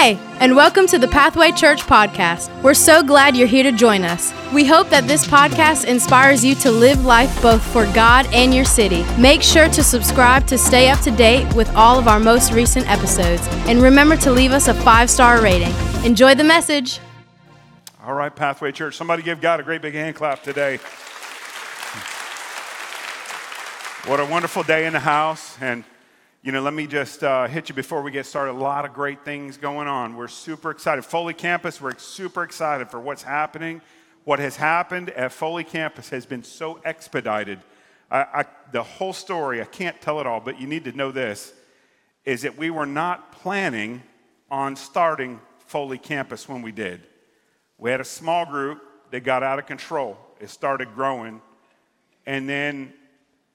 Hey, and welcome to the Pathway Church podcast. We're so glad you're here to join us. We hope that this podcast inspires you to live life both for God and your city. Make sure to subscribe to stay up to date with all of our most recent episodes. And remember to leave us a five star rating. Enjoy the message. All right, Pathway Church. Somebody give God a great big hand clap today. What a wonderful day in the house. And you know, let me just uh, hit you before we get started. A lot of great things going on. We're super excited. Foley Campus, we're super excited for what's happening. What has happened at Foley Campus has been so expedited. I, I, the whole story, I can't tell it all, but you need to know this is that we were not planning on starting Foley Campus when we did. We had a small group that got out of control. It started growing. And then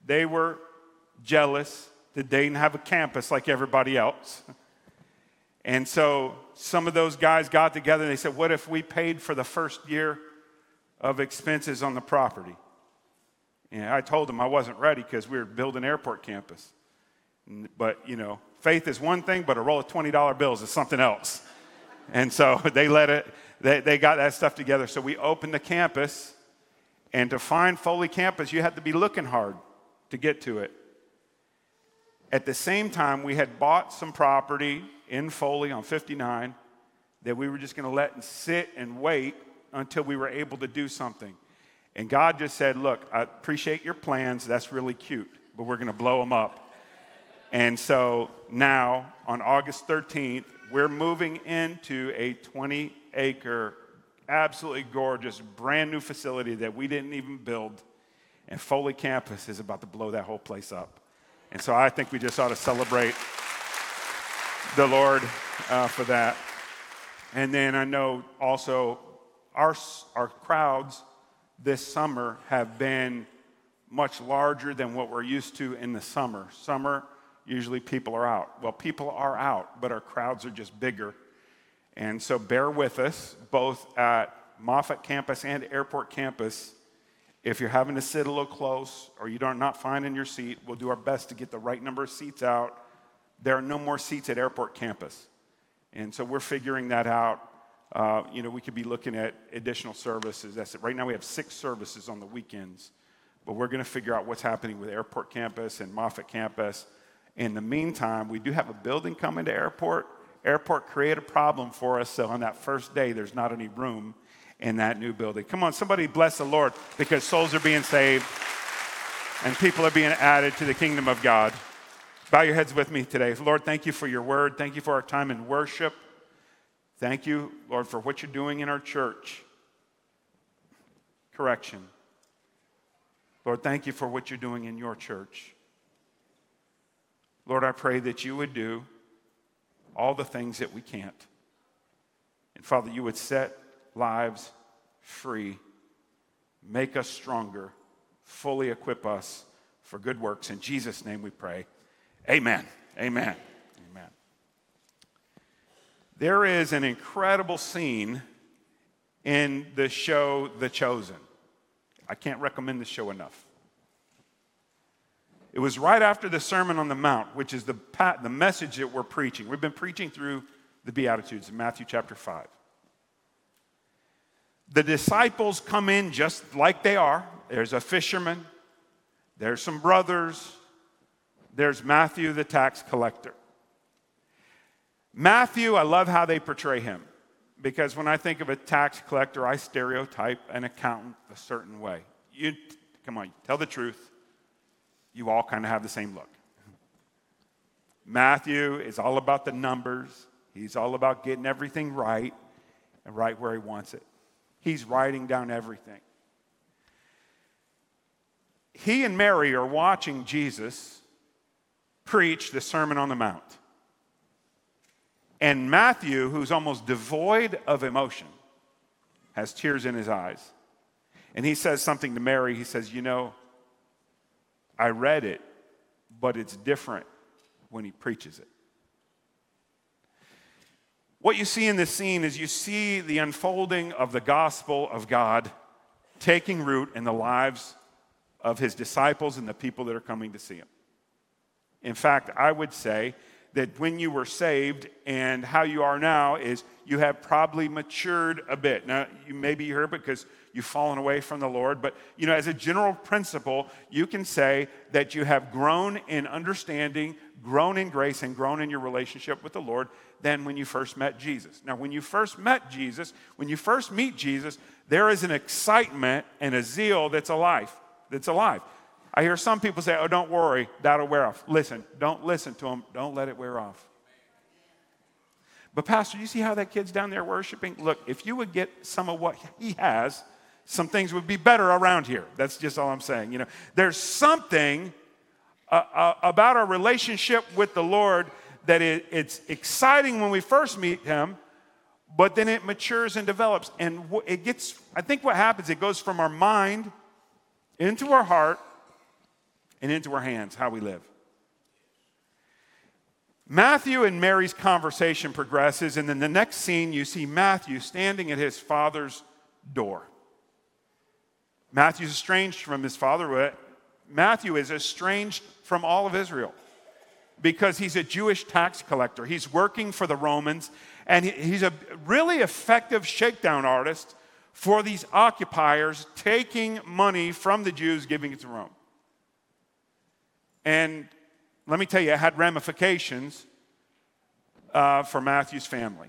they were jealous that they didn't have a campus like everybody else. And so some of those guys got together and they said, What if we paid for the first year of expenses on the property? And I told them I wasn't ready because we were building airport campus. But, you know, faith is one thing, but a roll of $20 bills is something else. And so they let it, they, they got that stuff together. So we opened the campus. And to find Foley campus, you had to be looking hard to get to it. At the same time, we had bought some property in Foley on 59 that we were just going to let and sit and wait until we were able to do something. And God just said, Look, I appreciate your plans. That's really cute, but we're going to blow them up. And so now, on August 13th, we're moving into a 20 acre, absolutely gorgeous, brand new facility that we didn't even build. And Foley Campus is about to blow that whole place up. And so I think we just ought to celebrate the Lord uh, for that. And then I know also our, our crowds this summer have been much larger than what we're used to in the summer. Summer, usually people are out. Well, people are out, but our crowds are just bigger. And so bear with us, both at Moffett campus and airport campus. If you're having to sit a little close or you are not finding your seat, we'll do our best to get the right number of seats out. There are no more seats at airport campus. And so we're figuring that out. Uh, you know, we could be looking at additional services. That's it. Right now we have six services on the weekends, but we're going to figure out what's happening with airport campus and Moffett campus. In the meantime, we do have a building coming to airport. Airport created a problem for us, so on that first day, there's not any room in that new building. Come on, somebody bless the Lord because souls are being saved and people are being added to the kingdom of God. Bow your heads with me today. Lord, thank you for your word. Thank you for our time in worship. Thank you, Lord, for what you're doing in our church. Correction. Lord, thank you for what you're doing in your church. Lord, I pray that you would do all the things that we can't. And Father, you would set lives free, make us stronger, fully equip us for good works. In Jesus' name we pray. Amen. Amen. Amen. There is an incredible scene in the show The Chosen. I can't recommend the show enough. It was right after the Sermon on the Mount, which is the, the message that we're preaching. We've been preaching through the Beatitudes in Matthew chapter 5. The disciples come in just like they are. There's a fisherman, there's some brothers, there's Matthew, the tax collector. Matthew, I love how they portray him because when I think of a tax collector, I stereotype an accountant a certain way. You, come on, tell the truth. You all kind of have the same look. Matthew is all about the numbers, he's all about getting everything right and right where he wants it. He's writing down everything. He and Mary are watching Jesus preach the Sermon on the Mount. And Matthew, who's almost devoid of emotion, has tears in his eyes. And he says something to Mary. He says, You know, I read it, but it's different when he preaches it. What you see in this scene is you see the unfolding of the gospel of God taking root in the lives of his disciples and the people that are coming to see him. In fact, I would say that when you were saved and how you are now is you have probably matured a bit. Now, you may be here because you've fallen away from the Lord, but you know, as a general principle, you can say that you have grown in understanding, grown in grace, and grown in your relationship with the Lord than when you first met Jesus. Now, when you first met Jesus, when you first meet Jesus, there is an excitement and a zeal that's alive. That's alive. I hear some people say, Oh, don't worry, that'll wear off. Listen, don't listen to them, don't let it wear off. But, Pastor, you see how that kid's down there worshiping? Look, if you would get some of what he has, some things would be better around here. That's just all I'm saying. You know, there's something uh, uh, about our relationship with the Lord that it, it's exciting when we first meet him, but then it matures and develops. And it gets, I think what happens, it goes from our mind into our heart and into our hands, how we live. Matthew and Mary's conversation progresses, and then the next scene, you see Matthew standing at his father's door. Matthew's estranged from his father. Matthew is estranged from all of Israel because he's a Jewish tax collector. He's working for the Romans, and he's a really effective shakedown artist for these occupiers taking money from the Jews, giving it to Rome. And let me tell you, it had ramifications uh, for Matthew's family.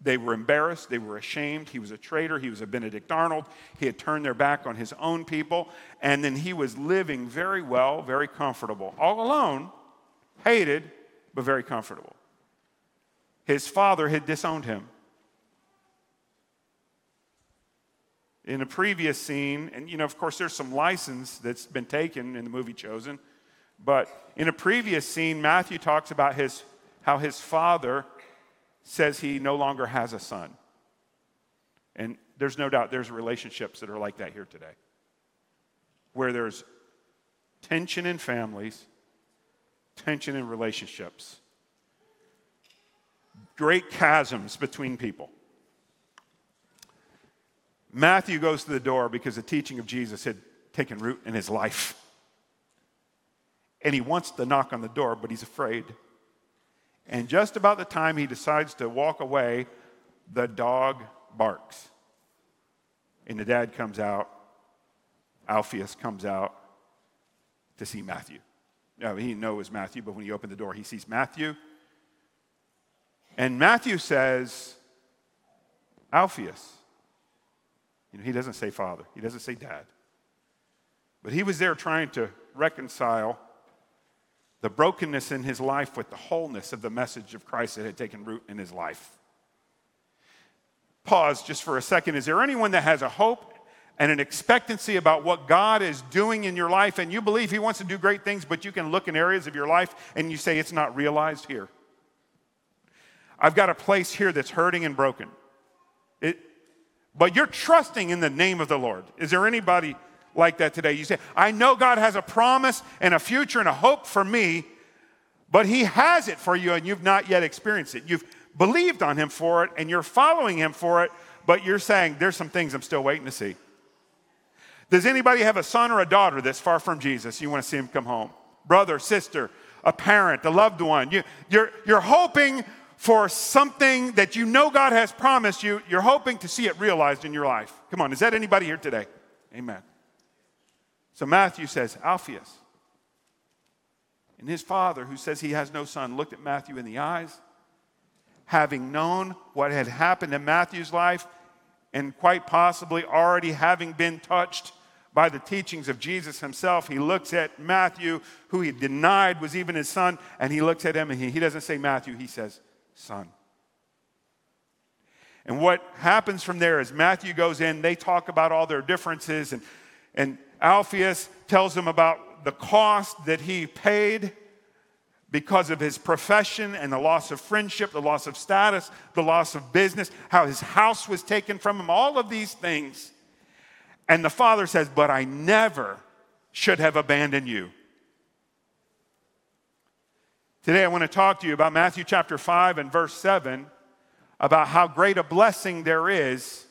They were embarrassed. They were ashamed. He was a traitor. He was a Benedict Arnold. He had turned their back on his own people. And then he was living very well, very comfortable, all alone, hated, but very comfortable. His father had disowned him. In a previous scene, and you know, of course, there's some license that's been taken in the movie Chosen but in a previous scene, Matthew talks about his, how his father says he no longer has a son. And there's no doubt there's relationships that are like that here today, where there's tension in families, tension in relationships, great chasms between people. Matthew goes to the door because the teaching of Jesus had taken root in his life and he wants to knock on the door, but he's afraid. And just about the time he decides to walk away, the dog barks. And the dad comes out, Alphaeus comes out to see Matthew. Now, he didn't know it was Matthew, but when he opened the door, he sees Matthew. And Matthew says, Alphaeus. You know, he doesn't say father, he doesn't say dad. But he was there trying to reconcile the brokenness in his life with the wholeness of the message of Christ that had taken root in his life. Pause just for a second. Is there anyone that has a hope and an expectancy about what God is doing in your life and you believe he wants to do great things, but you can look in areas of your life and you say it's not realized here? I've got a place here that's hurting and broken. It, but you're trusting in the name of the Lord. Is there anybody like that today. You say, I know God has a promise and a future and a hope for me, but He has it for you and you've not yet experienced it. You've believed on Him for it and you're following Him for it, but you're saying, There's some things I'm still waiting to see. Does anybody have a son or a daughter that's far from Jesus? You want to see him come home? Brother, sister, a parent, a loved one. You, you're, you're hoping for something that you know God has promised you. You're hoping to see it realized in your life. Come on, is that anybody here today? Amen. So Matthew says, Alphaeus. And his father, who says he has no son, looked at Matthew in the eyes, having known what had happened in Matthew's life, and quite possibly already having been touched by the teachings of Jesus himself. He looks at Matthew, who he denied was even his son, and he looks at him and he, he doesn't say Matthew, he says son. And what happens from there is Matthew goes in, they talk about all their differences, and, and Alphaeus tells him about the cost that he paid because of his profession and the loss of friendship, the loss of status, the loss of business, how his house was taken from him, all of these things. And the father says, But I never should have abandoned you. Today, I want to talk to you about Matthew chapter 5 and verse 7 about how great a blessing there is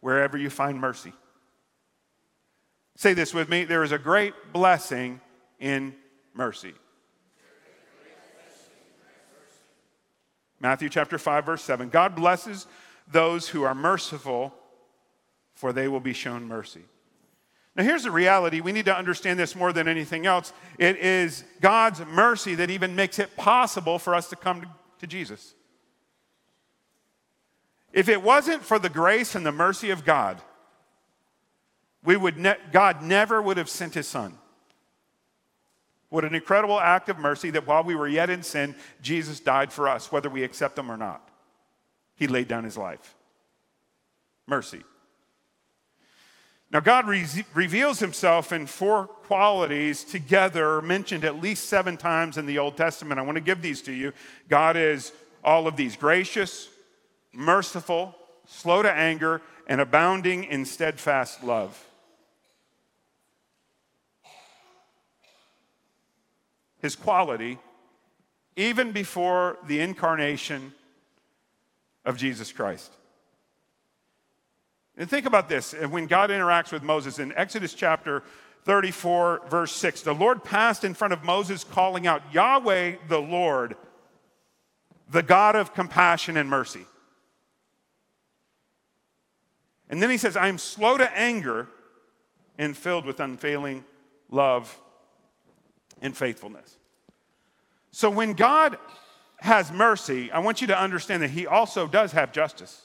wherever you find mercy. Say this with me there is a great blessing in mercy. Matthew chapter 5, verse 7. God blesses those who are merciful, for they will be shown mercy. Now, here's the reality. We need to understand this more than anything else. It is God's mercy that even makes it possible for us to come to, Jesus. If it wasn't for the grace and the mercy of God, we would ne- God never would have sent his son. What an incredible act of mercy that while we were yet in sin, Jesus died for us, whether we accept him or not. He laid down his life. Mercy. Now, God re- reveals himself in four qualities together, mentioned at least seven times in the Old Testament. I want to give these to you. God is all of these gracious, merciful, slow to anger, and abounding in steadfast love. His quality, even before the incarnation of Jesus Christ. And think about this when God interacts with Moses in Exodus chapter 34, verse 6, the Lord passed in front of Moses, calling out, Yahweh the Lord, the God of compassion and mercy. And then he says, I am slow to anger and filled with unfailing love and faithfulness. So when God has mercy, I want you to understand that he also does have justice.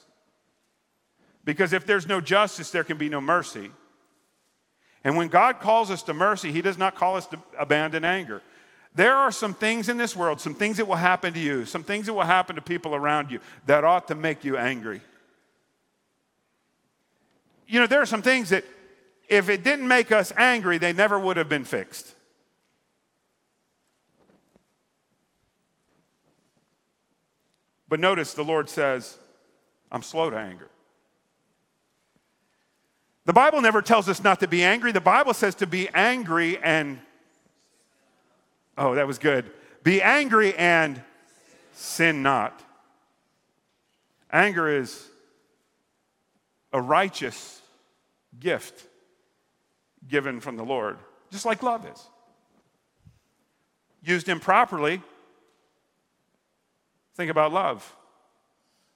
Because if there's no justice, there can be no mercy. And when God calls us to mercy, he does not call us to abandon anger. There are some things in this world, some things that will happen to you, some things that will happen to people around you that ought to make you angry you know, there are some things that if it didn't make us angry, they never would have been fixed. But notice the Lord says, I'm slow to anger. The Bible never tells us not to be angry. The Bible says to be angry and, oh, that was good. Be angry and sin not. Anger is a righteous gift given from the Lord, just like love is. Used improperly, think about love.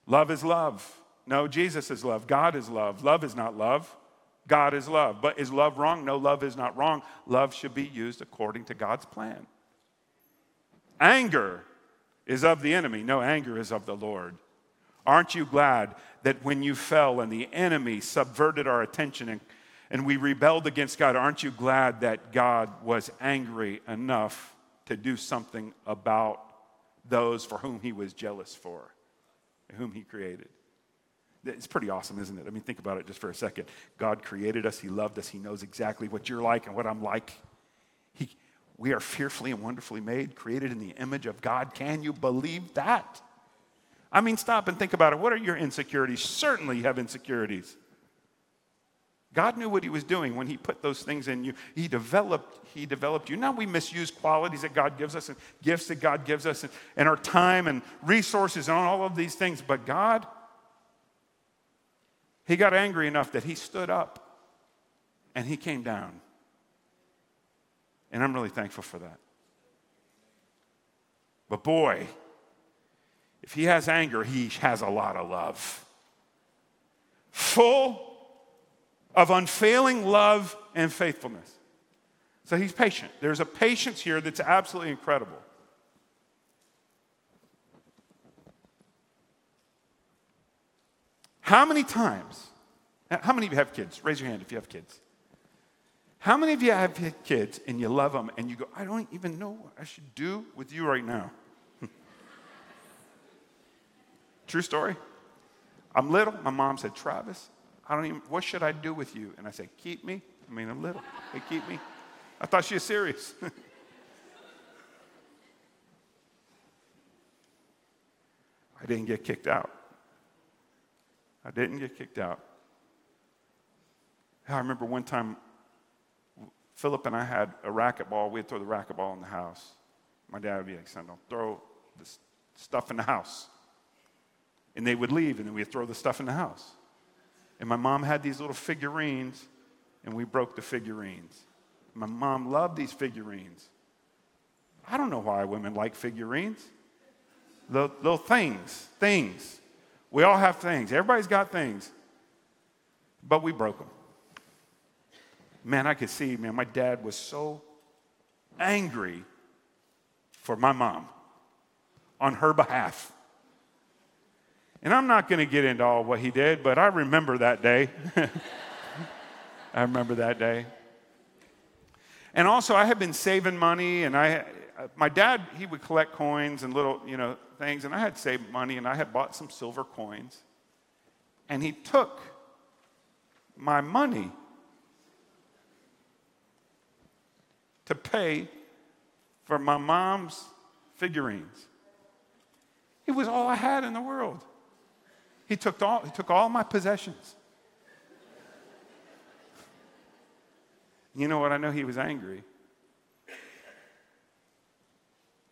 Love is love. No, Jesus is love. God is love. Love is not love. God is love. But is love wrong? No, love is not wrong. Love should be used according to God's plan. Anger is of the enemy. No, anger is of the Lord. Aren't you glad that when you fell and the enemy subverted our attention and, and we rebelled against God, aren't you glad that God was angry enough to do something about those for whom he was jealous for, whom he created? It's pretty awesome, isn't it? I mean, think about it just for a second. God created us, He loved us, He knows exactly what you're like and what I'm like. He, we are fearfully and wonderfully made, created in the image of God. Can you believe that? I mean, stop and think about it. What are your insecurities? Certainly, you have insecurities. God knew what he was doing when he put those things in you. He developed, he developed you. Now we misuse qualities that God gives us and gifts that God gives us and, and our time and resources and all of these things. But God, he got angry enough that he stood up and he came down. And I'm really thankful for that. But boy, if he has anger, he has a lot of love. Full of unfailing love and faithfulness. So he's patient. There's a patience here that's absolutely incredible. How many times, how many of you have kids? Raise your hand if you have kids. How many of you have kids and you love them and you go, I don't even know what I should do with you right now? True story. I'm little. My mom said, Travis, I don't even, what should I do with you? And I said, keep me. I mean, I'm little. Hey, keep me. I thought she was serious. I didn't get kicked out. I didn't get kicked out. I remember one time Philip and I had a racquetball. We'd throw the racquetball in the house. My dad would be like, son, don't throw this stuff in the house. And they would leave, and then we'd throw the stuff in the house. And my mom had these little figurines, and we broke the figurines. My mom loved these figurines. I don't know why women like figurines. little, little things, things. We all have things. Everybody's got things. But we broke them. Man, I could see, man, my dad was so angry for my mom on her behalf. And I'm not going to get into all what he did, but I remember that day. I remember that day. And also, I had been saving money, and I, my dad, he would collect coins and little, you know, things, and I had saved money, and I had bought some silver coins. And he took my money to pay for my mom's figurines. It was all I had in the world. He took all, he took all my possessions. You know what? I know he was angry.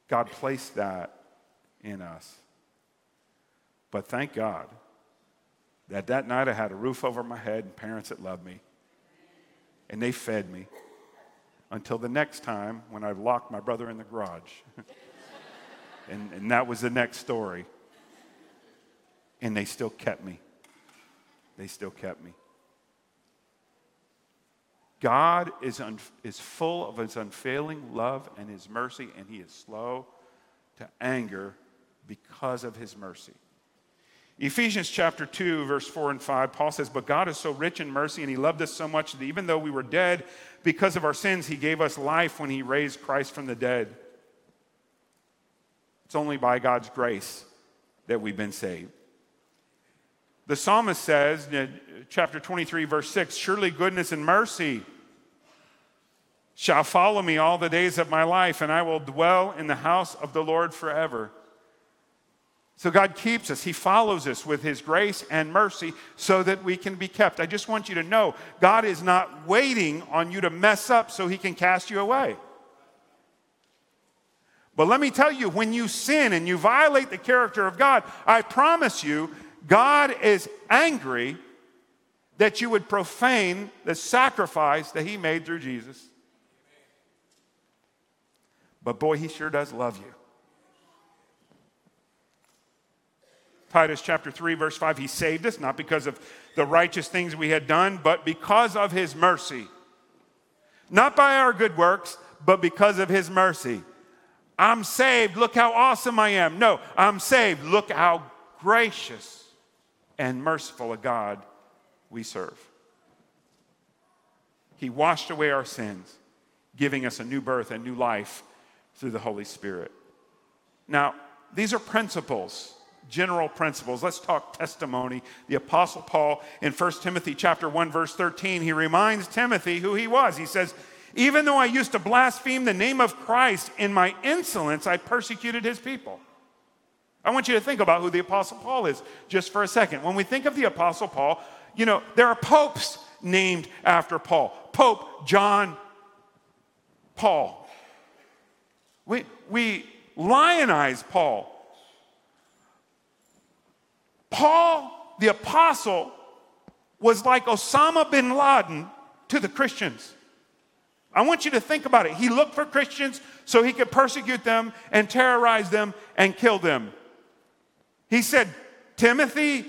God placed that in us. But thank God that that night I had a roof over my head and parents that loved me. And they fed me until the next time when I locked my brother in the garage. and, and that was the next story. And they still kept me. They still kept me. God is, un, is full of his unfailing love and his mercy, and he is slow to anger because of his mercy. Ephesians chapter 2, verse 4 and 5, Paul says, But God is so rich in mercy, and he loved us so much that even though we were dead because of our sins, he gave us life when he raised Christ from the dead. It's only by God's grace that we've been saved. The psalmist says, chapter 23, verse 6 Surely goodness and mercy shall follow me all the days of my life, and I will dwell in the house of the Lord forever. So God keeps us. He follows us with His grace and mercy so that we can be kept. I just want you to know God is not waiting on you to mess up so He can cast you away. But let me tell you, when you sin and you violate the character of God, I promise you, God is angry that you would profane the sacrifice that he made through Jesus. But boy, he sure does love you. Titus chapter 3, verse 5, he saved us not because of the righteous things we had done, but because of his mercy. Not by our good works, but because of his mercy. I'm saved, look how awesome I am. No, I'm saved, look how gracious and merciful a God we serve. He washed away our sins, giving us a new birth and new life through the Holy Spirit. Now, these are principles, general principles. Let's talk testimony. The apostle Paul in 1 Timothy chapter 1 verse 13, he reminds Timothy who he was. He says, "Even though I used to blaspheme the name of Christ in my insolence, I persecuted his people." I want you to think about who the Apostle Paul is just for a second. When we think of the Apostle Paul, you know, there are popes named after Paul Pope John Paul. We, we lionize Paul. Paul, the apostle, was like Osama bin Laden to the Christians. I want you to think about it. He looked for Christians so he could persecute them and terrorize them and kill them. He said, Timothy,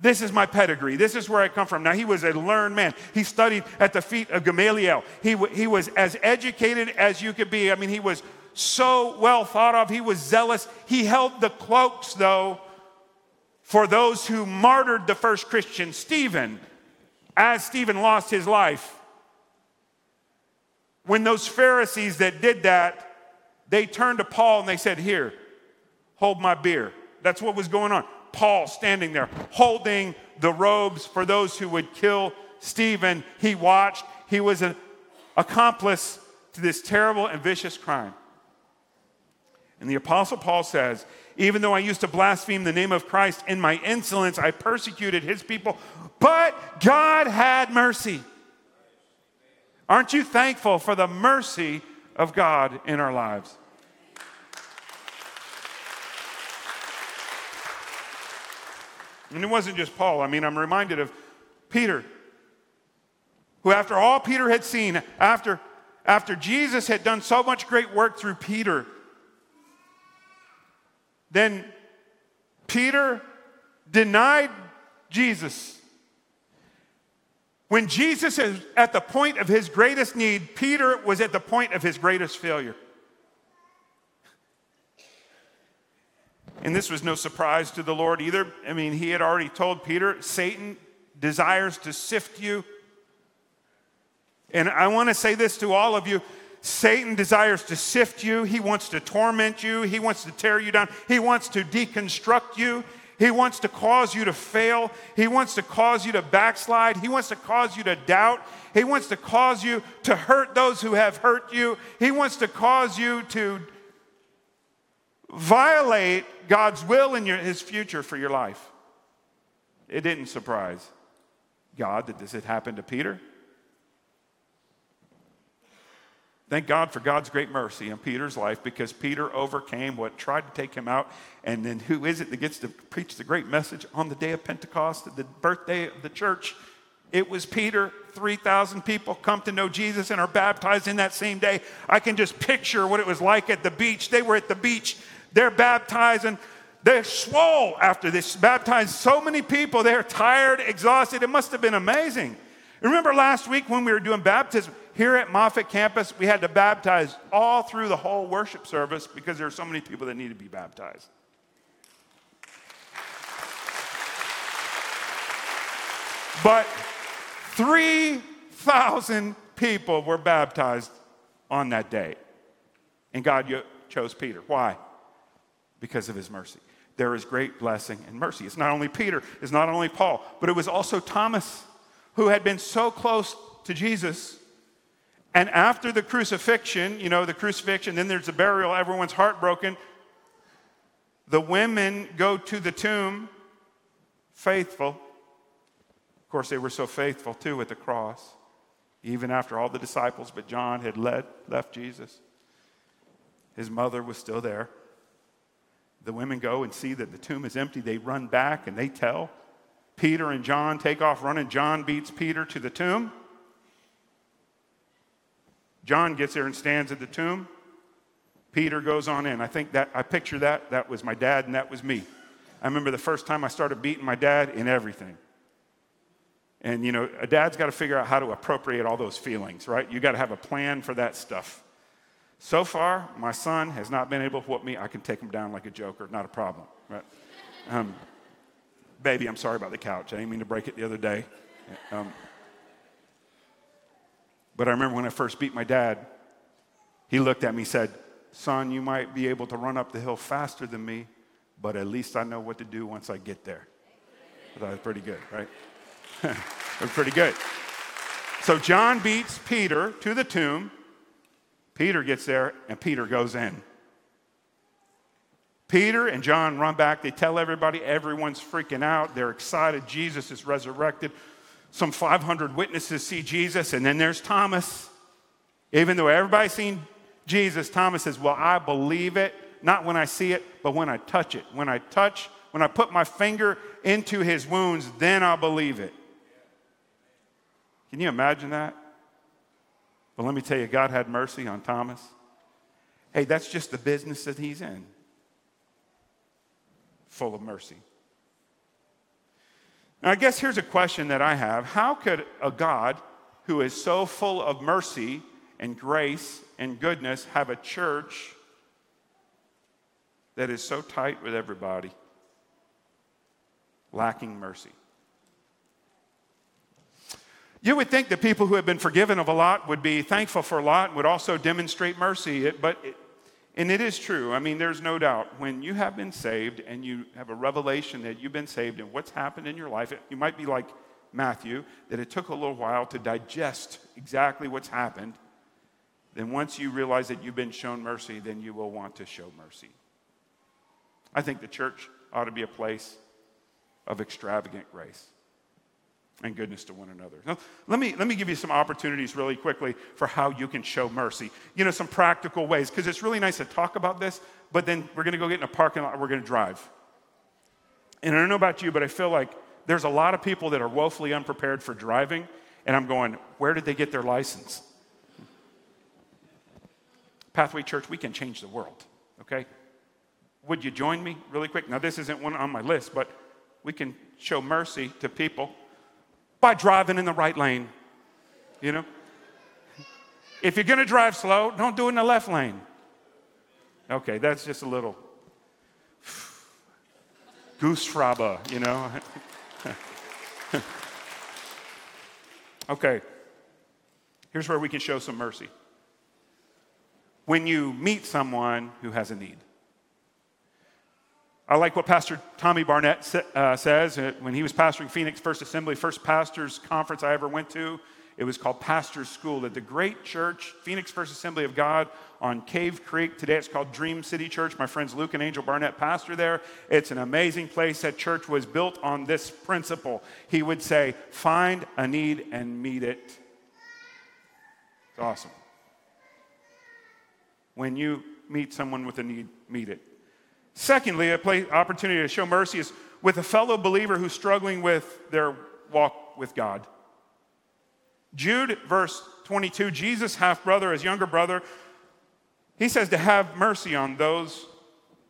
this is my pedigree. This is where I come from. Now, he was a learned man. He studied at the feet of Gamaliel. He, he was as educated as you could be. I mean, he was so well thought of. He was zealous. He held the cloaks, though, for those who martyred the first Christian, Stephen, as Stephen lost his life. When those Pharisees that did that, they turned to Paul and they said, Here, hold my beer. That's what was going on. Paul standing there holding the robes for those who would kill Stephen. He watched, he was an accomplice to this terrible and vicious crime. And the Apostle Paul says, Even though I used to blaspheme the name of Christ in my insolence, I persecuted his people, but God had mercy. Aren't you thankful for the mercy of God in our lives? And it wasn't just Paul. I mean, I'm reminded of Peter, who, after all Peter had seen, after, after Jesus had done so much great work through Peter, then Peter denied Jesus. When Jesus is at the point of his greatest need, Peter was at the point of his greatest failure. And this was no surprise to the Lord either. I mean, he had already told Peter, Satan desires to sift you. And I want to say this to all of you Satan desires to sift you, he wants to torment you, he wants to tear you down, he wants to deconstruct you. He wants to cause you to fail. He wants to cause you to backslide. He wants to cause you to doubt. He wants to cause you to hurt those who have hurt you. He wants to cause you to violate God's will and his future for your life. It didn't surprise God that this had happened to Peter. Thank God for God's great mercy in Peter's life because Peter overcame what tried to take him out. And then who is it that gets to preach the great message on the day of Pentecost, the birthday of the church? It was Peter. 3,000 people come to know Jesus and are baptized in that same day. I can just picture what it was like at the beach. They were at the beach they're baptized and they're swole after this, baptized so many people. They're tired, exhausted. It must have been amazing. Remember last week when we were doing baptism here at Moffett campus, we had to baptize all through the whole worship service because there are so many people that need to be baptized. But 3,000 people were baptized on that day. And God chose Peter. Why? Because of his mercy. There is great blessing and mercy. It's not only Peter, it's not only Paul, but it was also Thomas who had been so close to Jesus. And after the crucifixion, you know, the crucifixion, then there's the burial, everyone's heartbroken. The women go to the tomb faithful. Of course, they were so faithful too at the cross, even after all the disciples, but John had led, left Jesus. His mother was still there. The women go and see that the tomb is empty. They run back and they tell. Peter and John take off running. John beats Peter to the tomb. John gets there and stands at the tomb. Peter goes on in. I think that, I picture that. That was my dad and that was me. I remember the first time I started beating my dad in everything. And, you know, a dad's got to figure out how to appropriate all those feelings, right? You got to have a plan for that stuff. So far, my son has not been able to whoop me. I can take him down like a joker, not a problem. Right? Um, baby, I'm sorry about the couch. I didn't mean to break it the other day. Um, but I remember when I first beat my dad, he looked at me and said, Son, you might be able to run up the hill faster than me, but at least I know what to do once I get there. I thought was pretty good, right? it was pretty good. So John beats Peter to the tomb. Peter gets there, and Peter goes in. Peter and John run back. They tell everybody, everyone's freaking out. They're excited. Jesus is resurrected. Some 500 witnesses see Jesus, and then there's Thomas. Even though everybody's seen Jesus, Thomas says, Well, I believe it, not when I see it, but when I touch it. When I touch, when I put my finger into his wounds, then I'll believe it. Can you imagine that? But let me tell you, God had mercy on Thomas. Hey, that's just the business that he's in, full of mercy. Now, I guess here's a question that I have How could a God who is so full of mercy and grace and goodness have a church that is so tight with everybody, lacking mercy? You would think that people who have been forgiven of a lot would be thankful for a lot and would also demonstrate mercy. But, it, and it is true. I mean, there's no doubt. When you have been saved and you have a revelation that you've been saved and what's happened in your life, you might be like Matthew, that it took a little while to digest exactly what's happened. Then once you realize that you've been shown mercy, then you will want to show mercy. I think the church ought to be a place of extravagant grace and goodness to one another. Now, let me, let me give you some opportunities really quickly for how you can show mercy. You know, some practical ways, because it's really nice to talk about this, but then we're going to go get in a parking lot, we're going to drive. And I don't know about you, but I feel like there's a lot of people that are woefully unprepared for driving, and I'm going, where did they get their license? Pathway Church, we can change the world, okay? would you join me really quick? Now, this isn't one on my list, but we can show mercy to people by driving in the right lane. You know? If you're to drive slow, don't do it in the left lane. Okay, that's just a little goosfraba, you know? okay, here's where we can show some mercy. When you meet someone who has a need, I like what Pastor Tommy Barnett uh, says uh, when he was pastoring Phoenix First Assembly, first pastors conference I ever went to. It was called Pastor's School at the great church, Phoenix First Assembly of God on Cave Creek. Today it's called Dream City Church. My friends Luke and Angel Barnett pastor there. It's an amazing place. That church was built on this principle. He would say, Find a need and meet it. It's awesome. When you meet someone with a need, meet it. Secondly, a play, opportunity to show mercy is with a fellow believer who's struggling with their walk with God. Jude, verse 22, Jesus' half brother, his younger brother, he says to have mercy on those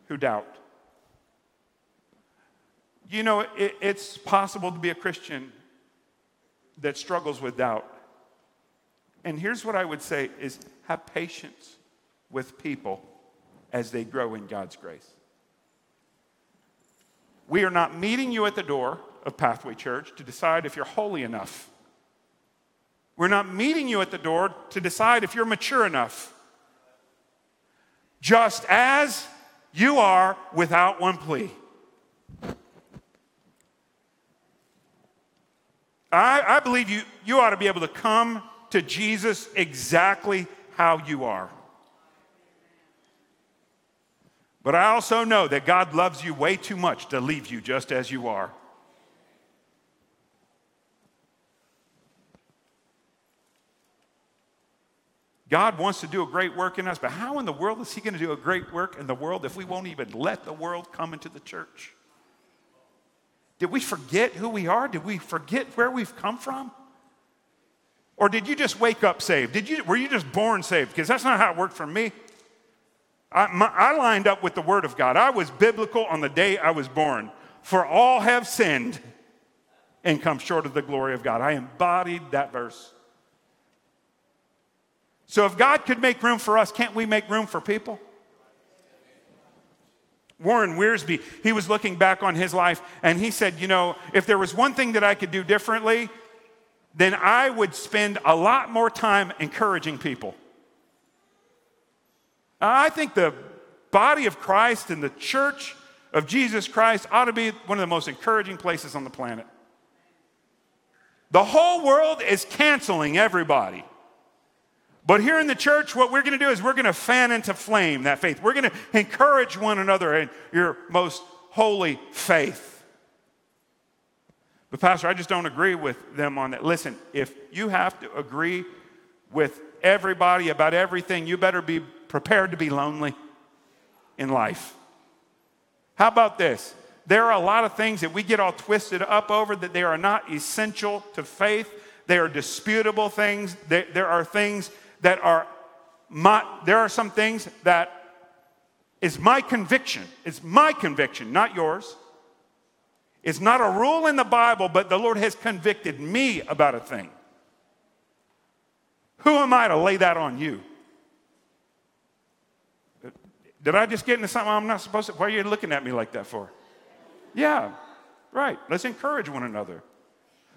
who doubt. You know, it, it's possible to be a Christian that struggles with doubt. And here's what I would say is have patience with people as they grow in God's grace. We are not meeting you at the door of Pathway Church to decide if you're holy enough. We're not meeting you at the door to decide if you're mature enough. Just as you are without one plea. I, I believe you, you ought to be able to come to Jesus exactly how you are. But I also know that God loves you way too much to leave you just as you are. God wants to do a great work in us, but how in the world is He going to do a great work in the world if we won't even let the world come into the church? Did we forget who we are? Did we forget where we've come from? Or did you just wake up saved? Did you, were you just born saved? Because that's not how it worked for me. I, my, I lined up with the Word of God. I was biblical on the day I was born. For all have sinned and come short of the glory of God. I embodied that verse. So if God could make room for us, can't we make room for people? Warren Wiersbe, he was looking back on his life and he said, You know, if there was one thing that I could do differently, then I would spend a lot more time encouraging people. I think the body of Christ and the church of Jesus Christ ought to be one of the most encouraging places on the planet. The whole world is canceling everybody. But here in the church, what we're going to do is we're going to fan into flame that faith. We're going to encourage one another in your most holy faith. But, Pastor, I just don't agree with them on that. Listen, if you have to agree with everybody about everything, you better be prepared to be lonely in life. How about this? There are a lot of things that we get all twisted up over that they are not essential to faith. They are disputable things. There are things that are my, there are some things that is my conviction. It's my conviction, not yours. It's not a rule in the Bible, but the Lord has convicted me about a thing. Who am I to lay that on you? Did I just get into something I'm not supposed to? Why are you looking at me like that for? Yeah, right. Let's encourage one another.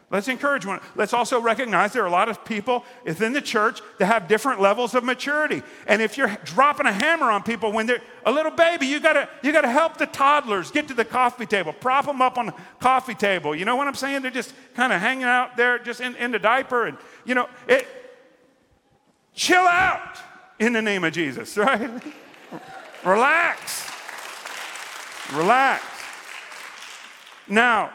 Let's encourage one. Let's also recognize there are a lot of people within the church that have different levels of maturity. And if you're dropping a hammer on people when they're a little baby, you gotta you gotta help the toddlers get to the coffee table, prop them up on the coffee table. You know what I'm saying? They're just kind of hanging out there, just in, in the diaper, and you know it. Chill out in the name of Jesus, right? Relax. Relax. Now,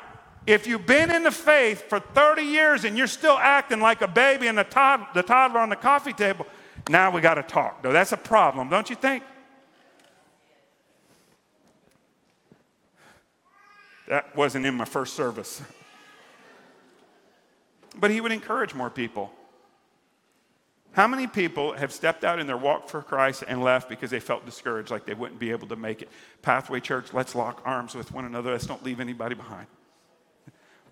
if you've been in the faith for 30 years and you're still acting like a baby and the, tod- the toddler on the coffee table, now we got to talk. Though that's a problem, don't you think? That wasn't in my first service. But he would encourage more people. How many people have stepped out in their walk for Christ and left because they felt discouraged, like they wouldn't be able to make it? Pathway Church, let's lock arms with one another. Let's don't leave anybody behind.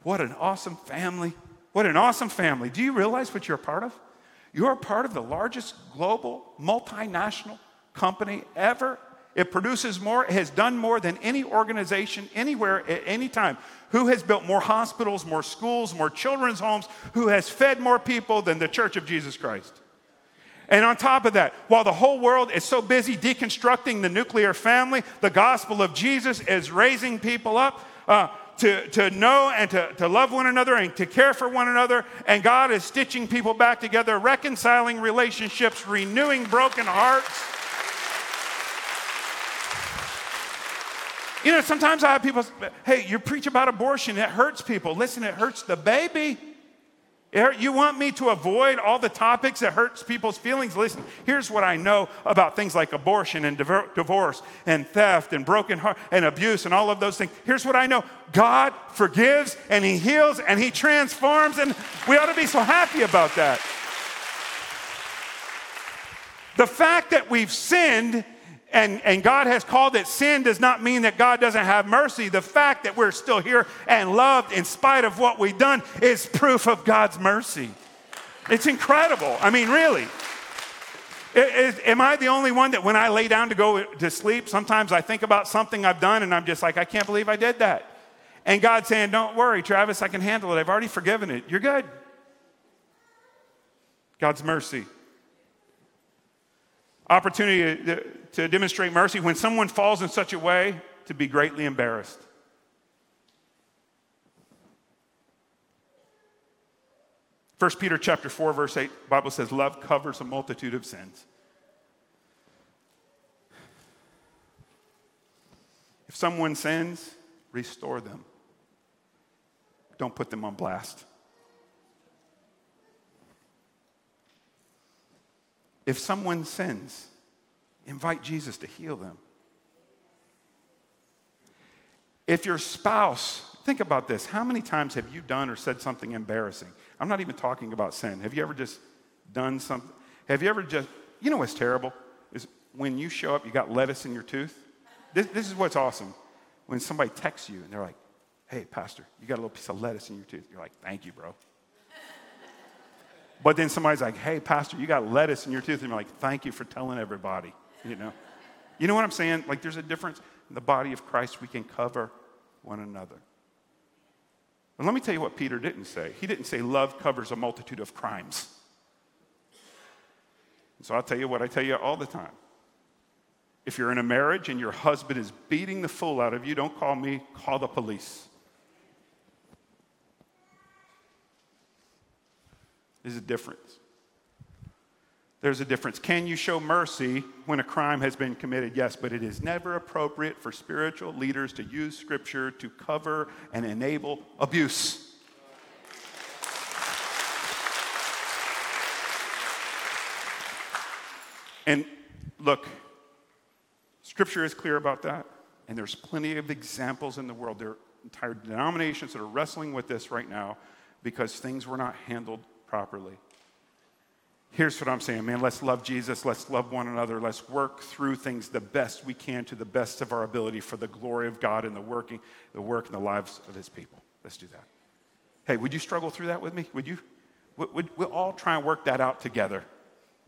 What an awesome family. What an awesome family. Do you realize what you're a part of? You're part of the largest global multinational company ever. It produces more, it has done more than any organization anywhere at any time. Who has built more hospitals, more schools, more children's homes? Who has fed more people than the Church of Jesus Christ? And on top of that, while the whole world is so busy deconstructing the nuclear family, the gospel of Jesus is raising people up uh, to, to know and to, to love one another and to care for one another. And God is stitching people back together, reconciling relationships, renewing broken hearts. You know, sometimes I have people, hey, you preach about abortion, it hurts people. Listen, it hurts the baby. You want me to avoid all the topics that hurts people's feelings? Listen, here's what I know about things like abortion and divorce and theft and broken heart and abuse and all of those things. Here's what I know. God forgives and he heals and he transforms and we ought to be so happy about that. The fact that we've sinned and, and God has called it sin does not mean that God doesn't have mercy. The fact that we're still here and loved in spite of what we've done is proof of God's mercy. It's incredible. I mean, really. Am I the only one that when I lay down to go to sleep, sometimes I think about something I've done and I'm just like, I can't believe I did that. And God's saying, Don't worry, Travis, I can handle it. I've already forgiven it. You're good. God's mercy. Opportunity uh, to, demonstrate mercy when someone falls in such a way to be greatly embarrassed. First Peter chapter 4 verse 8 Bible says love covers a multitude of sins. If someone sins, restore them. Don't put them on blast. If someone sins, invite Jesus to heal them. If your spouse, think about this how many times have you done or said something embarrassing? I'm not even talking about sin. Have you ever just done something? Have you ever just, you know what's terrible? Is when you show up, you got lettuce in your tooth. This, this is what's awesome. When somebody texts you and they're like, hey, Pastor, you got a little piece of lettuce in your tooth. You're like, thank you, bro. But then somebody's like, hey, Pastor, you got lettuce in your tooth. And you're like, thank you for telling everybody, you know? You know what I'm saying? Like, there's a difference. In the body of Christ, we can cover one another. And let me tell you what Peter didn't say. He didn't say love covers a multitude of crimes. And so I'll tell you what I tell you all the time. If you're in a marriage and your husband is beating the fool out of you, don't call me, call the police. There's a difference. There's a difference. Can you show mercy when a crime has been committed? Yes, but it is never appropriate for spiritual leaders to use scripture to cover and enable abuse. And look, scripture is clear about that, and there's plenty of examples in the world. There are entire denominations that are wrestling with this right now because things were not handled properly. Here's what I'm saying, man. Let's love Jesus. Let's love one another. Let's work through things the best we can to the best of our ability for the glory of God and the working, the work and the lives of his people. Let's do that. Hey, would you struggle through that with me? Would you? Would, we'll all try and work that out together.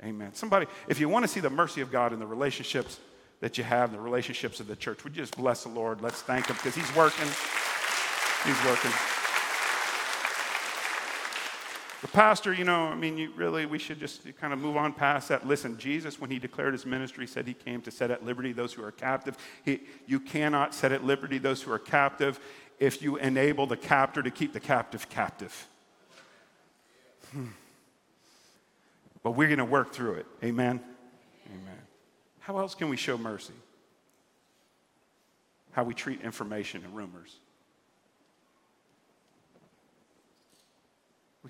Amen. Somebody, if you want to see the mercy of God in the relationships that you have, the relationships of the church, would you just bless the Lord? Let's thank him because he's working. He's working. The pastor, you know, I mean, you really, we should just kind of move on past that. Listen, Jesus, when he declared his ministry, said he came to set at liberty those who are captive. He, you cannot set at liberty those who are captive if you enable the captor to keep the captive captive. Hmm. But we're going to work through it. Amen? Amen. How else can we show mercy? How we treat information and rumors.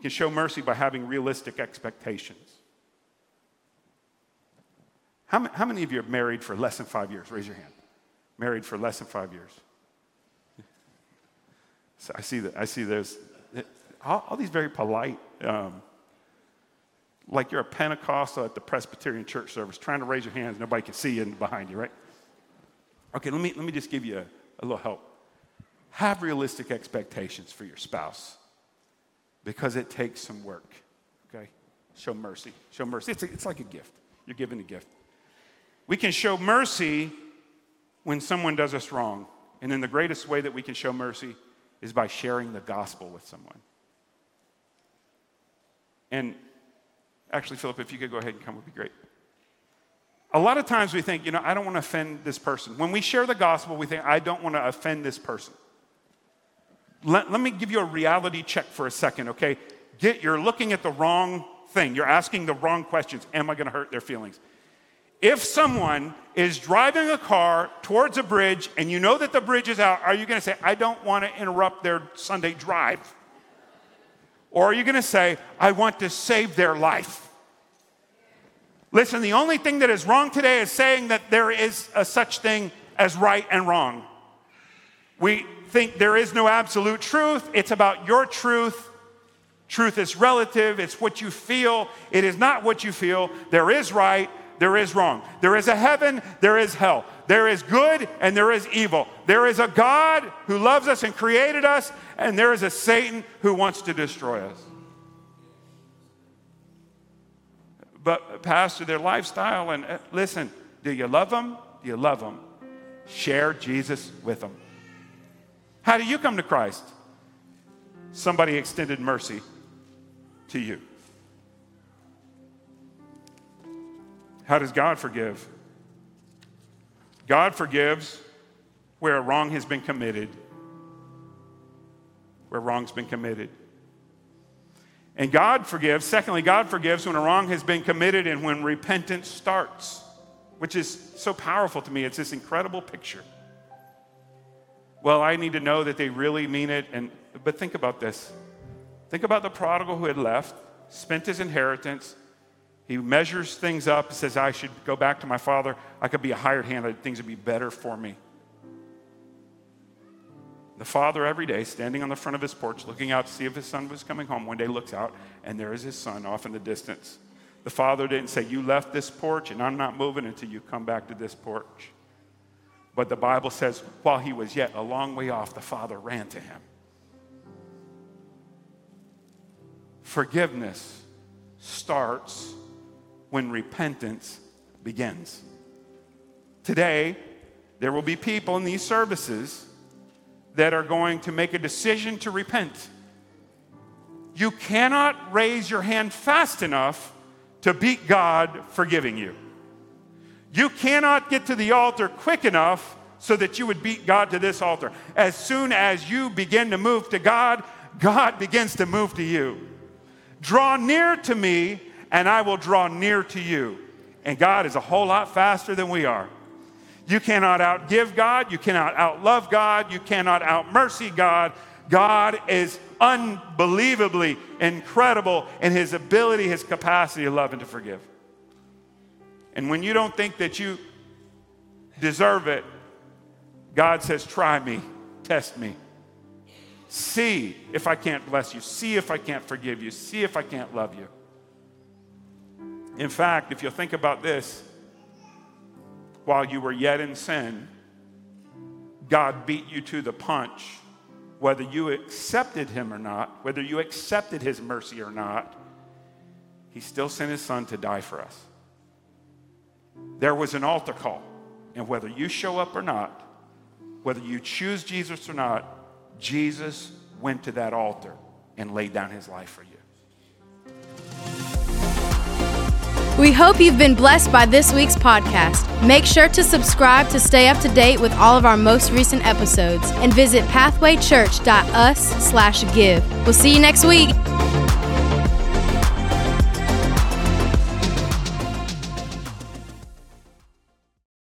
Can show mercy by having realistic expectations. How, how many of you are married for less than five years? Raise your hand. Married for less than five years. So I see that. I see those. All, all these very polite. Um, like you're a Pentecostal at the Presbyterian church service, trying to raise your hands, nobody can see you behind you, right? Okay, let me, let me just give you a, a little help. Have realistic expectations for your spouse because it takes some work, okay? Show mercy. Show mercy. It's, a, it's like a gift. You're giving a gift. We can show mercy when someone does us wrong. And then the greatest way that we can show mercy is by sharing the gospel with someone. And actually, Philip, if you could go ahead and come, would be great. A lot of times we think, you know, I don't want to offend this person. When we share the gospel, we think, I don't want to offend this person. Let, let me give you a reality check for a second, okay? Get, you're looking at the wrong thing. You're asking the wrong questions. Am I going to hurt their feelings? If someone is driving a car towards a bridge and you know that the bridge is out, are you going to say, I don't want to interrupt their Sunday drive? Or are you going to say, I want to save their life? Listen, the only thing that is wrong today is saying that there is a such thing as right and wrong. We think there is no absolute truth, it's about your truth. Truth is relative, it's what you feel, it is not what you feel. There is right, there is wrong. There is a heaven, there is hell. There is good and there is evil. There is a God who loves us and created us, and there is a Satan who wants to destroy us. But, Pastor, their lifestyle, and uh, listen, do you love them? Do you love them? Share Jesus with them. How do you come to Christ? Somebody extended mercy to you. How does God forgive? God forgives where a wrong has been committed. Where wrong's been committed. And God forgives, secondly, God forgives when a wrong has been committed and when repentance starts, which is so powerful to me. It's this incredible picture. Well, I need to know that they really mean it. And, but think about this. Think about the prodigal who had left, spent his inheritance, he measures things up, says, I should go back to my father. I could be a hired hand, things would be better for me. The father, every day, standing on the front of his porch, looking out to see if his son was coming home, one day looks out, and there is his son off in the distance. The father didn't say, You left this porch, and I'm not moving until you come back to this porch. But the Bible says, while he was yet a long way off, the father ran to him. Forgiveness starts when repentance begins. Today, there will be people in these services that are going to make a decision to repent. You cannot raise your hand fast enough to beat God forgiving you. You cannot get to the altar quick enough so that you would beat God to this altar. As soon as you begin to move to God, God begins to move to you. Draw near to me, and I will draw near to you. And God is a whole lot faster than we are. You cannot outgive God. You cannot outlove God. You cannot outmercy God. God is unbelievably incredible in his ability, his capacity to love and to forgive. And when you don't think that you deserve it, God says, Try me, test me. See if I can't bless you. See if I can't forgive you. See if I can't love you. In fact, if you'll think about this, while you were yet in sin, God beat you to the punch, whether you accepted Him or not, whether you accepted His mercy or not, He still sent His Son to die for us. There was an altar call, and whether you show up or not, whether you choose Jesus or not, Jesus went to that altar and laid down His life for you. We hope you've been blessed by this week's podcast. Make sure to subscribe to stay up to date with all of our most recent episodes and visit pathwaychurch.us/give. We'll see you next week.